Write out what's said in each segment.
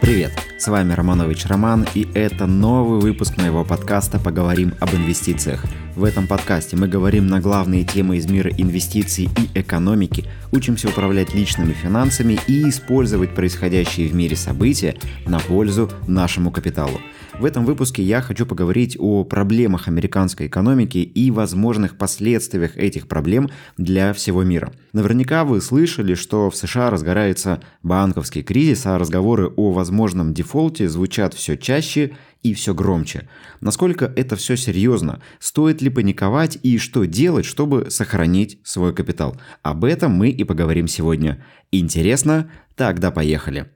Привет, с вами Романович Роман, и это новый выпуск моего подкаста «Поговорим об инвестициях». В этом подкасте мы говорим на главные темы из мира инвестиций и экономики, учимся управлять личными финансами и использовать происходящие в мире события на пользу нашему капиталу. В этом выпуске я хочу поговорить о проблемах американской экономики и возможных последствиях этих проблем для всего мира. Наверняка вы слышали, что в США разгорается банковский кризис, а разговоры о возможном дефолте звучат все чаще и все громче. Насколько это все серьезно? Стоит ли паниковать и что делать, чтобы сохранить свой капитал? Об этом мы и поговорим сегодня. Интересно? Тогда поехали.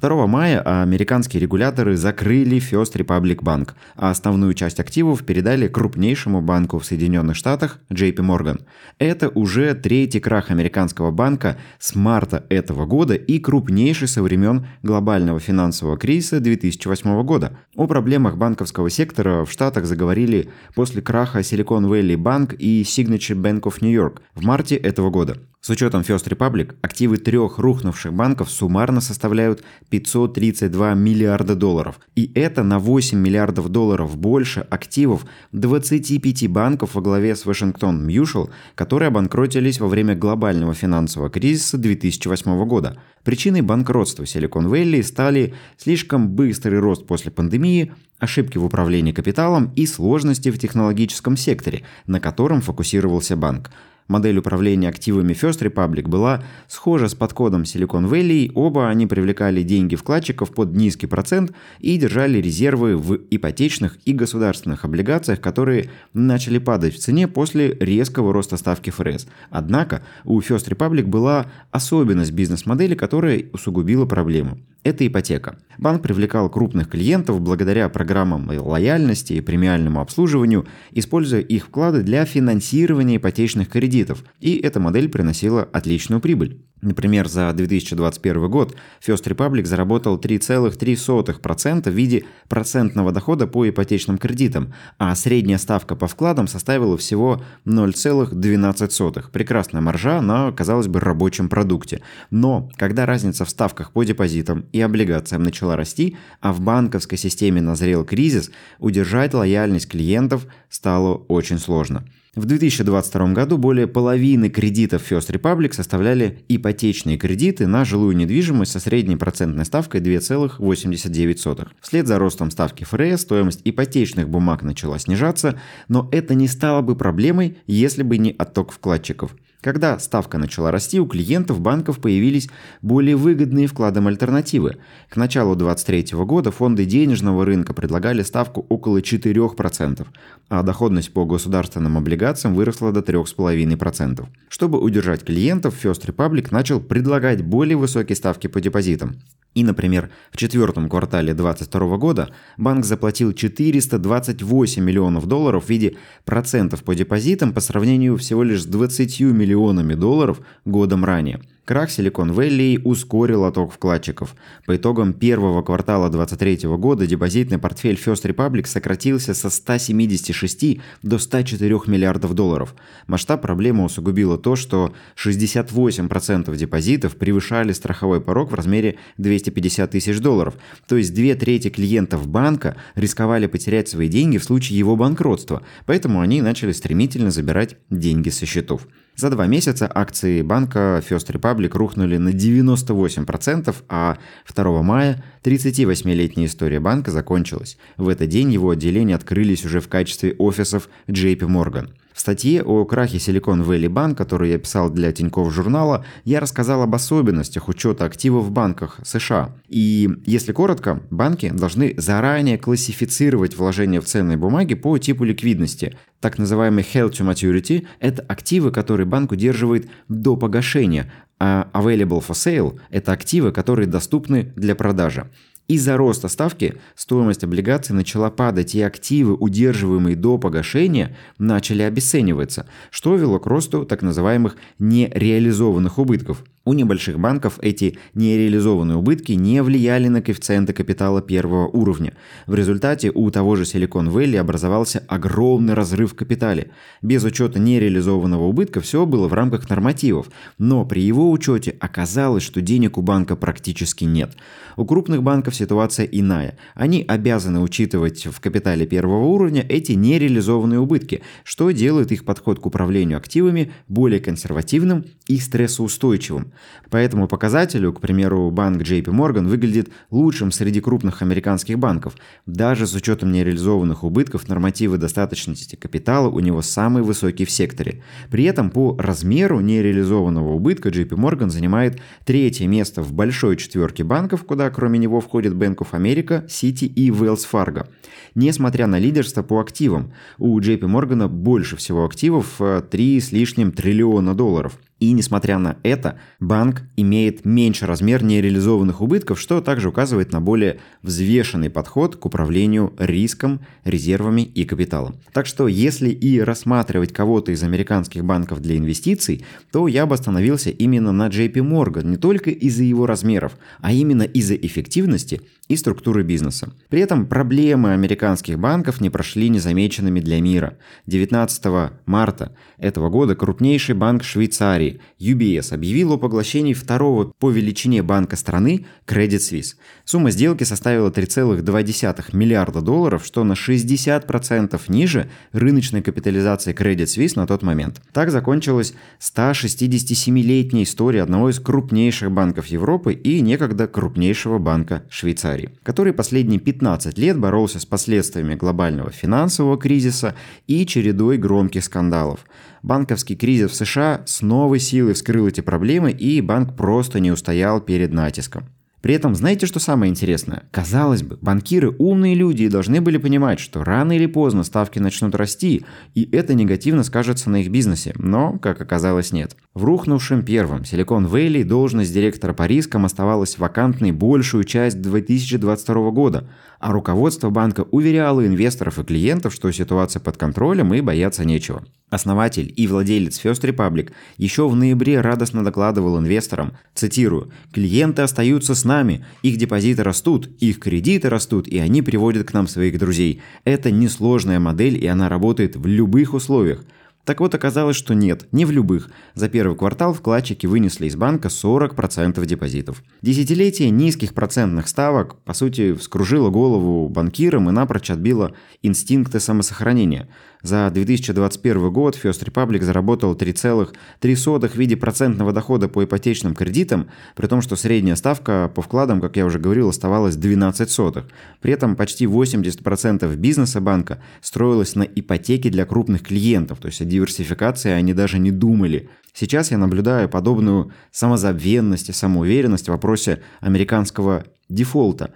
2 мая американские регуляторы закрыли First Republic Bank, а основную часть активов передали крупнейшему банку в Соединенных Штатах JP Morgan. Это уже третий крах американского банка с марта этого года и крупнейший со времен глобального финансового кризиса 2008 года. О проблемах банковского сектора в Штатах заговорили после краха Silicon Valley Bank и Signature Bank of New York в марте этого года. С учетом First Republic, активы трех рухнувших банков суммарно составляют 532 миллиарда долларов. И это на 8 миллиардов долларов больше активов 25 банков во главе с Вашингтон Mutual, которые обанкротились во время глобального финансового кризиса 2008 года. Причиной банкротства Silicon Valley стали слишком быстрый рост после пандемии, ошибки в управлении капиталом и сложности в технологическом секторе, на котором фокусировался банк. Модель управления активами First Republic была схожа с подходом Silicon Valley, оба они привлекали деньги вкладчиков под низкий процент и держали резервы в ипотечных и государственных облигациях, которые начали падать в цене после резкого роста ставки ФРС. Однако у First Republic была особенность бизнес-модели, которая усугубила проблему это ипотека. Банк привлекал крупных клиентов благодаря программам лояльности и премиальному обслуживанию, используя их вклады для финансирования ипотечных кредитов, и эта модель приносила отличную прибыль. Например, за 2021 год First Republic заработал 3,3% в виде процентного дохода по ипотечным кредитам, а средняя ставка по вкладам составила всего 0,12. Прекрасная маржа на, казалось бы, рабочем продукте. Но когда разница в ставках по депозитам и облигациям начала расти, а в банковской системе назрел кризис, удержать лояльность клиентов стало очень сложно. В 2022 году более половины кредитов First Republic составляли ипотечные кредиты на жилую недвижимость со средней процентной ставкой 2,89. Вслед за ростом ставки ФРС стоимость ипотечных бумаг начала снижаться, но это не стало бы проблемой, если бы не отток вкладчиков. Когда ставка начала расти, у клиентов банков появились более выгодные вкладом альтернативы. К началу 2023 года фонды денежного рынка предлагали ставку около 4%, а доходность по государственным облигациям выросла до 3,5%. Чтобы удержать клиентов, First Republic начал предлагать более высокие ставки по депозитам. И, например, в четвертом квартале 2022 года банк заплатил 428 миллионов долларов в виде процентов по депозитам по сравнению всего лишь с 20 миллионами долларов годом ранее – Крах Silicon Valley ускорил отток вкладчиков. По итогам первого квартала 2023 года депозитный портфель First Republic сократился со 176 до 104 миллиардов долларов. Масштаб проблемы усугубило то, что 68% депозитов превышали страховой порог в размере 250 тысяч долларов. То есть две трети клиентов банка рисковали потерять свои деньги в случае его банкротства, поэтому они начали стремительно забирать деньги со счетов. За два месяца акции банка First Republic рухнули на 98%, а 2 мая 38-летняя история банка закончилась. В этот день его отделения открылись уже в качестве офисов JP Morgan. В статье о крахе Silicon Valley Bank, которую я писал для Тинькофф журнала, я рассказал об особенностях учета активов в банках США. И, если коротко, банки должны заранее классифицировать вложения в ценные бумаги по типу ликвидности. Так называемый held to maturity – это активы, которые банк удерживает до погашения, а available for sale – это активы, которые доступны для продажи. Из-за роста ставки стоимость облигаций начала падать, и активы, удерживаемые до погашения, начали обесцениваться, что вело к росту так называемых нереализованных убытков. У небольших банков эти нереализованные убытки не влияли на коэффициенты капитала первого уровня. В результате у того же Silicon Valley образовался огромный разрыв в капитале. Без учета нереализованного убытка все было в рамках нормативов, но при его учете оказалось, что денег у банка практически нет. У крупных банков ситуация иная. Они обязаны учитывать в капитале первого уровня эти нереализованные убытки, что делает их подход к управлению активами более консервативным и стрессоустойчивым. По этому показателю, к примеру, банк JP Morgan выглядит лучшим среди крупных американских банков. Даже с учетом нереализованных убытков нормативы достаточности капитала у него самые высокие в секторе. При этом по размеру нереализованного убытка JP Morgan занимает третье место в большой четверке банков, куда кроме него входят Bank of America, Citi и Wells Fargo. Несмотря на лидерство по активам, у JP Morgan больше всего активов 3 с лишним триллиона долларов. И несмотря на это, банк имеет меньше размер нереализованных убытков, что также указывает на более взвешенный подход к управлению риском, резервами и капиталом. Так что если и рассматривать кого-то из американских банков для инвестиций, то я бы остановился именно на JP Morgan не только из-за его размеров, а именно из-за эффективности и структуры бизнеса. При этом проблемы американских банков не прошли незамеченными для мира. 19 марта этого года крупнейший банк Швейцарии UBS объявил о поглощении второго по величине банка страны Credit Suisse. Сумма сделки составила 3,2 миллиарда долларов, что на 60% ниже рыночной капитализации Credit Suisse на тот момент. Так закончилась 167-летняя история одного из крупнейших банков Европы и некогда крупнейшего банка Швейцарии, который последние 15 лет боролся с последствиями глобального финансового кризиса и чередой громких скандалов. Банковский кризис в США с новой силой вскрыл эти проблемы, и банк просто не устоял перед натиском. При этом, знаете, что самое интересное? Казалось бы, банкиры умные люди и должны были понимать, что рано или поздно ставки начнут расти, и это негативно скажется на их бизнесе, но, как оказалось, нет. В рухнувшем первом Silicon Valley должность директора по рискам оставалась вакантной большую часть 2022 года, а руководство банка уверяло инвесторов и клиентов, что ситуация под контролем и бояться нечего. Основатель и владелец First Republic еще в ноябре радостно докладывал инвесторам, цитирую, «Клиенты остаются с нами, их депозиты растут, их кредиты растут, и они приводят к нам своих друзей. Это несложная модель, и она работает в любых условиях. Так вот, оказалось, что нет, не в любых. За первый квартал вкладчики вынесли из банка 40% депозитов. Десятилетие низких процентных ставок, по сути, вскружило голову банкирам и напрочь отбило инстинкты самосохранения. За 2021 год First Republic заработал 3,3 в виде процентного дохода по ипотечным кредитам, при том, что средняя ставка по вкладам, как я уже говорил, оставалась 12 сотых. При этом почти 80% бизнеса банка строилось на ипотеке для крупных клиентов, то есть о диверсификации они даже не думали. Сейчас я наблюдаю подобную самозабвенность и самоуверенность в вопросе американского дефолта.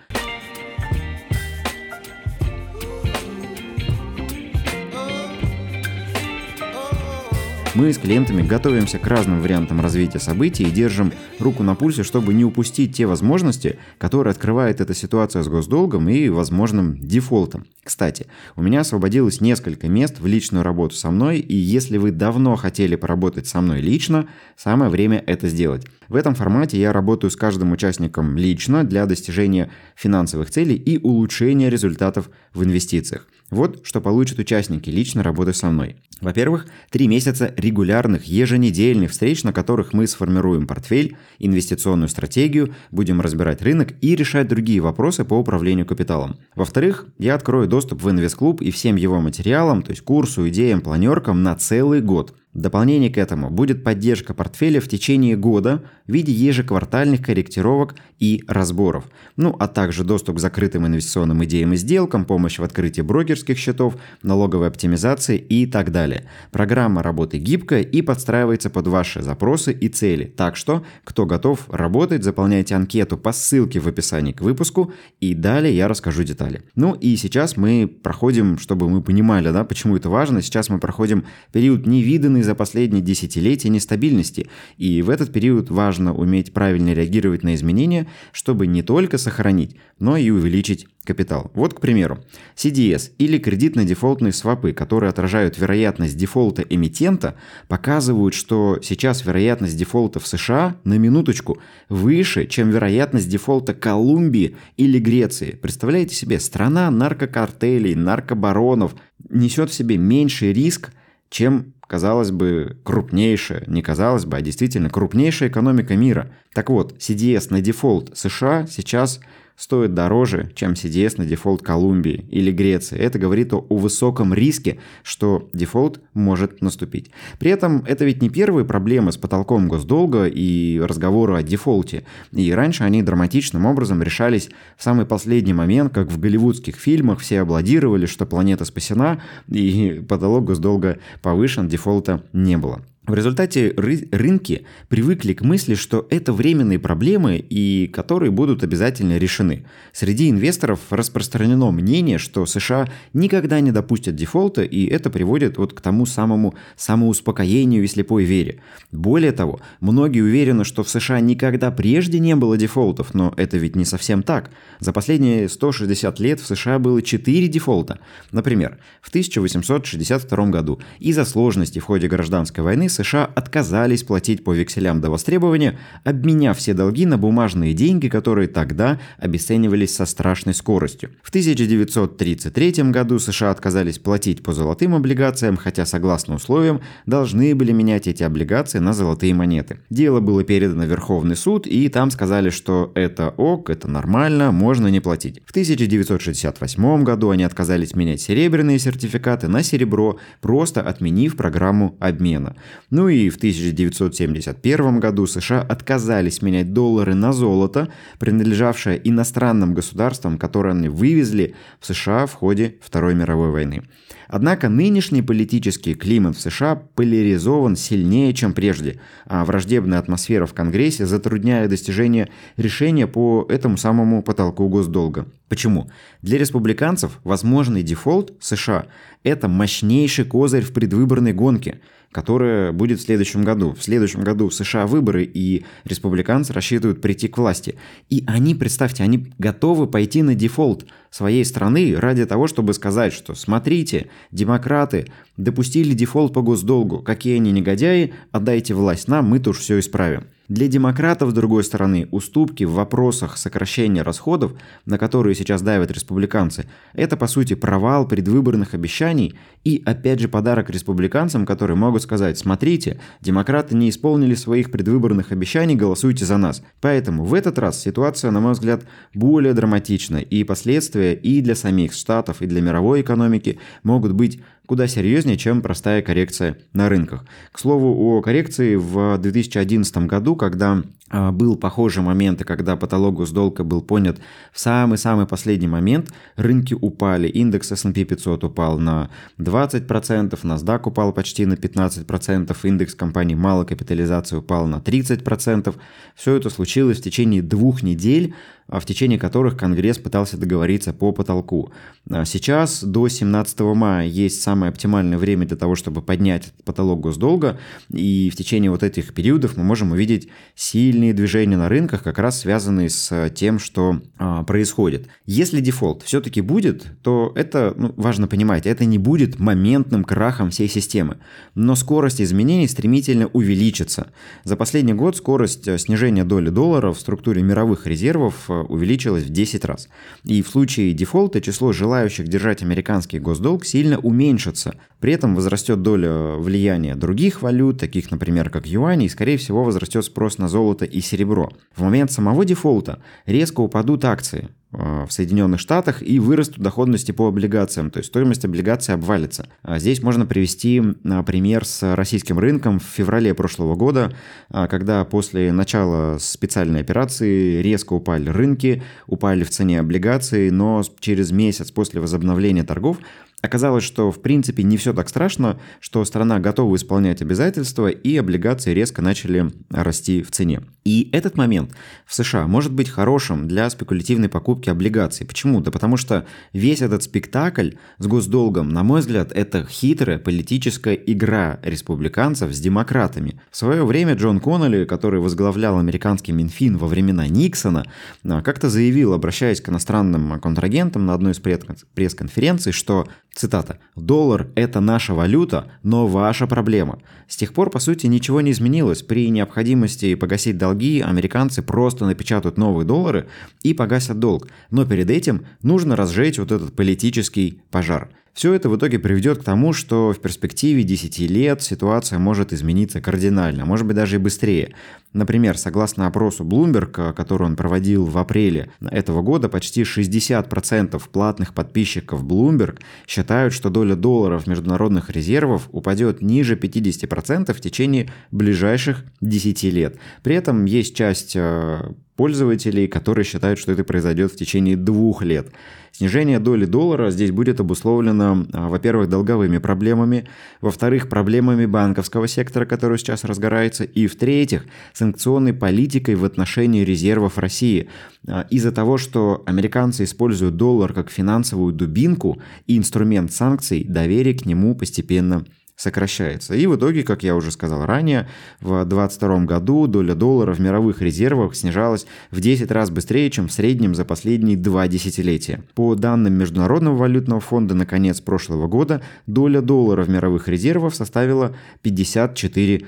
Мы с клиентами готовимся к разным вариантам развития событий и держим руку на пульсе, чтобы не упустить те возможности, которые открывает эта ситуация с госдолгом и возможным дефолтом. Кстати, у меня освободилось несколько мест в личную работу со мной, и если вы давно хотели поработать со мной лично, самое время это сделать. В этом формате я работаю с каждым участником лично для достижения финансовых целей и улучшения результатов в инвестициях. Вот что получат участники лично работы со мной. Во-первых, три месяца регулярных еженедельных встреч, на которых мы сформируем портфель, инвестиционную стратегию, будем разбирать рынок и решать другие вопросы по управлению капиталом. Во-вторых, я открою доступ в инвестклуб и всем его материалам, то есть курсу, идеям, планеркам на целый год. В дополнение к этому будет поддержка портфеля в течение года в виде ежеквартальных корректировок и разборов. Ну а также доступ к закрытым инвестиционным идеям и сделкам, помощь в открытии брокерских счетов, налоговой оптимизации и так далее. Программа работы гибкая и подстраивается под ваши запросы и цели. Так что, кто готов работать, заполняйте анкету по ссылке в описании к выпуску и далее я расскажу детали. Ну и сейчас мы проходим, чтобы мы понимали, да, почему это важно, сейчас мы проходим период невиданный накопленной за последние десятилетия нестабильности, и в этот период важно уметь правильно реагировать на изменения, чтобы не только сохранить, но и увеличить капитал. Вот, к примеру, CDS или кредитно-дефолтные свопы, которые отражают вероятность дефолта эмитента, показывают, что сейчас вероятность дефолта в США на минуточку выше, чем вероятность дефолта Колумбии или Греции. Представляете себе, страна наркокартелей, наркобаронов несет в себе меньший риск, чем казалось бы, крупнейшая, не казалось бы, а действительно крупнейшая экономика мира. Так вот, CDS на дефолт США сейчас стоит дороже, чем CDS на дефолт Колумбии или Греции. Это говорит о, о высоком риске, что дефолт может наступить. При этом это ведь не первые проблемы с потолком госдолга и разговоры о дефолте. И раньше они драматичным образом решались в самый последний момент, как в голливудских фильмах все аплодировали, что планета спасена, и потолок госдолга повышен, дефолта не было. В результате ры- рынки привыкли к мысли, что это временные проблемы и которые будут обязательно решены. Среди инвесторов распространено мнение, что США никогда не допустят дефолта, и это приводит вот к тому самому самоуспокоению и слепой вере. Более того, многие уверены, что в США никогда прежде не было дефолтов, но это ведь не совсем так. За последние 160 лет в США было 4 дефолта. Например, в 1862 году из-за сложности в ходе гражданской войны США отказались платить по векселям до востребования, обменяв все долги на бумажные деньги, которые тогда обесценивались со страшной скоростью. В 1933 году США отказались платить по золотым облигациям, хотя согласно условиям должны были менять эти облигации на золотые монеты. Дело было передано в Верховный суд, и там сказали, что это ок, это нормально, можно не платить. В 1968 году они отказались менять серебряные сертификаты на серебро, просто отменив программу обмена. Ну и в 1971 году США отказались менять доллары на золото, принадлежавшее иностранным государствам, которые они вывезли в США в ходе Второй мировой войны. Однако нынешний политический климат в США поляризован сильнее, чем прежде, а враждебная атмосфера в Конгрессе затрудняет достижение решения по этому самому потолку госдолга. Почему? Для республиканцев возможный дефолт США – это мощнейший козырь в предвыборной гонке – которая будет в следующем году. В следующем году в США выборы, и республиканцы рассчитывают прийти к власти. И они, представьте, они готовы пойти на дефолт своей страны ради того, чтобы сказать, что смотрите, демократы допустили дефолт по госдолгу, какие они негодяи, отдайте власть нам, мы-то уж все исправим. Для демократов, с другой стороны, уступки в вопросах сокращения расходов, на которые сейчас давят республиканцы, это по сути провал предвыборных обещаний и опять же подарок республиканцам, которые могут сказать, смотрите, демократы не исполнили своих предвыборных обещаний, голосуйте за нас. Поэтому в этот раз ситуация, на мой взгляд, более драматична и последствия и для самих штатов, и для мировой экономики могут быть куда серьезнее, чем простая коррекция на рынках. К слову, о коррекции в 2011 году, когда а, был похожий момент, и когда потолок госдолга был понят в самый-самый последний момент, рынки упали, индекс S&P 500 упал на 20%, NASDAQ упал почти на 15%, индекс компаний малой капитализации упал на 30%. Все это случилось в течение двух недель, в течение которых Конгресс пытался договориться по потолку. А сейчас до 17 мая есть самое оптимальное время для того, чтобы поднять потолок госдолга, и в течение вот этих периодов мы можем увидеть сильные движения на рынках, как раз связанные с тем, что а, происходит. Если дефолт все-таки будет, то это, ну, важно понимать, это не будет моментным крахом всей системы, но скорость изменений стремительно увеличится. За последний год скорость э, снижения доли доллара в структуре мировых резервов э, увеличилось в 10 раз. И в случае дефолта число желающих держать американский госдолг сильно уменьшится. При этом возрастет доля влияния других валют, таких, например, как юани, и, скорее всего, возрастет спрос на золото и серебро. В момент самого дефолта резко упадут акции, в Соединенных Штатах и вырастут доходности по облигациям, то есть стоимость облигаций обвалится. А здесь можно привести пример с российским рынком в феврале прошлого года, а, когда после начала специальной операции резко упали рынки, упали в цене облигаций, но через месяц после возобновления торгов Оказалось, что в принципе не все так страшно, что страна готова исполнять обязательства, и облигации резко начали расти в цене. И этот момент в США может быть хорошим для спекулятивной покупки облигаций. Почему? Да потому что весь этот спектакль с госдолгом, на мой взгляд, это хитрая политическая игра республиканцев с демократами. В свое время Джон Коннелли, который возглавлял американский Минфин во времена Никсона, а, как-то заявил, обращаясь к иностранным контрагентам на одной из пресс-конференций, что Цитата. «Доллар – это наша валюта, но ваша проблема». С тех пор, по сути, ничего не изменилось. При необходимости погасить долги, американцы просто напечатают новые доллары и погасят долг. Но перед этим нужно разжечь вот этот политический пожар – все это в итоге приведет к тому, что в перспективе 10 лет ситуация может измениться кардинально, может быть даже и быстрее. Например, согласно опросу Bloomberg, который он проводил в апреле этого года, почти 60% платных подписчиков Bloomberg считают, что доля долларов международных резервов упадет ниже 50% в течение ближайших 10 лет. При этом есть часть э, пользователей, которые считают, что это произойдет в течение двух лет. Снижение доли доллара здесь будет обусловлено, а, во-первых, долговыми проблемами, во-вторых, проблемами банковского сектора, который сейчас разгорается, и в-третьих, санкционной политикой в отношении резервов России. А, из-за того, что американцы используют доллар как финансовую дубинку и инструмент санкций, доверие к нему постепенно сокращается. И в итоге, как я уже сказал ранее, в 2022 году доля доллара в мировых резервах снижалась в 10 раз быстрее, чем в среднем за последние два десятилетия. По данным Международного валютного фонда на конец прошлого года, доля доллара в мировых резервах составила 54%.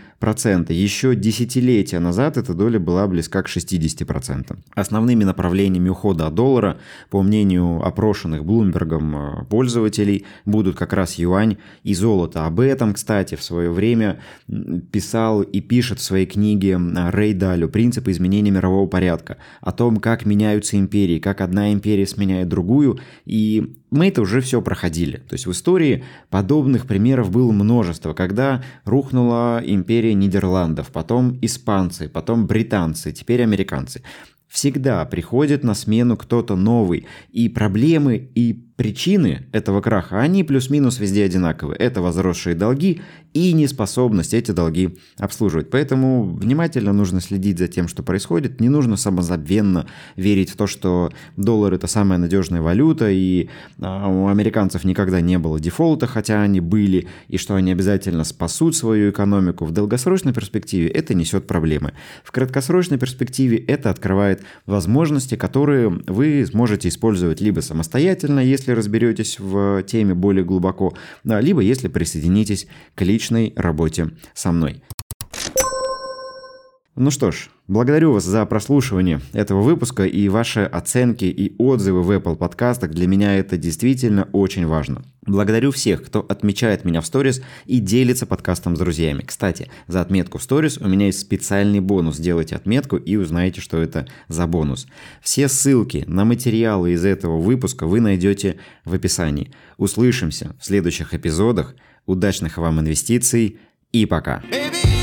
Еще десятилетия назад эта доля была близка к 60%. Основными направлениями ухода от доллара, по мнению опрошенных Блумбергом э, пользователей, будут как раз юань и золото. Об этом этом, кстати, в свое время писал и пишет в своей книге Рэй Далю. «Принципы изменения мирового порядка», о том, как меняются империи, как одна империя сменяет другую, и мы это уже все проходили. То есть в истории подобных примеров было множество, когда рухнула империя Нидерландов, потом испанцы, потом британцы, теперь американцы. Всегда приходит на смену кто-то новый, и проблемы, и Причины этого краха, они плюс-минус везде одинаковые. Это возросшие долги и неспособность эти долги обслуживать. Поэтому внимательно нужно следить за тем, что происходит. Не нужно самозабвенно верить в то, что доллар это самая надежная валюта, и а, у американцев никогда не было дефолта, хотя они были, и что они обязательно спасут свою экономику. В долгосрочной перспективе это несет проблемы. В краткосрочной перспективе это открывает возможности, которые вы сможете использовать либо самостоятельно, если если разберетесь в теме более глубоко, либо если присоединитесь к личной работе со мной. Ну что ж, благодарю вас за прослушивание этого выпуска и ваши оценки и отзывы в Apple подкастах. Для меня это действительно очень важно. Благодарю всех, кто отмечает меня в сторис и делится подкастом с друзьями. Кстати, за отметку в сторис у меня есть специальный бонус. Сделайте отметку и узнаете, что это за бонус. Все ссылки на материалы из этого выпуска вы найдете в описании. Услышимся в следующих эпизодах. Удачных вам инвестиций и пока. Baby!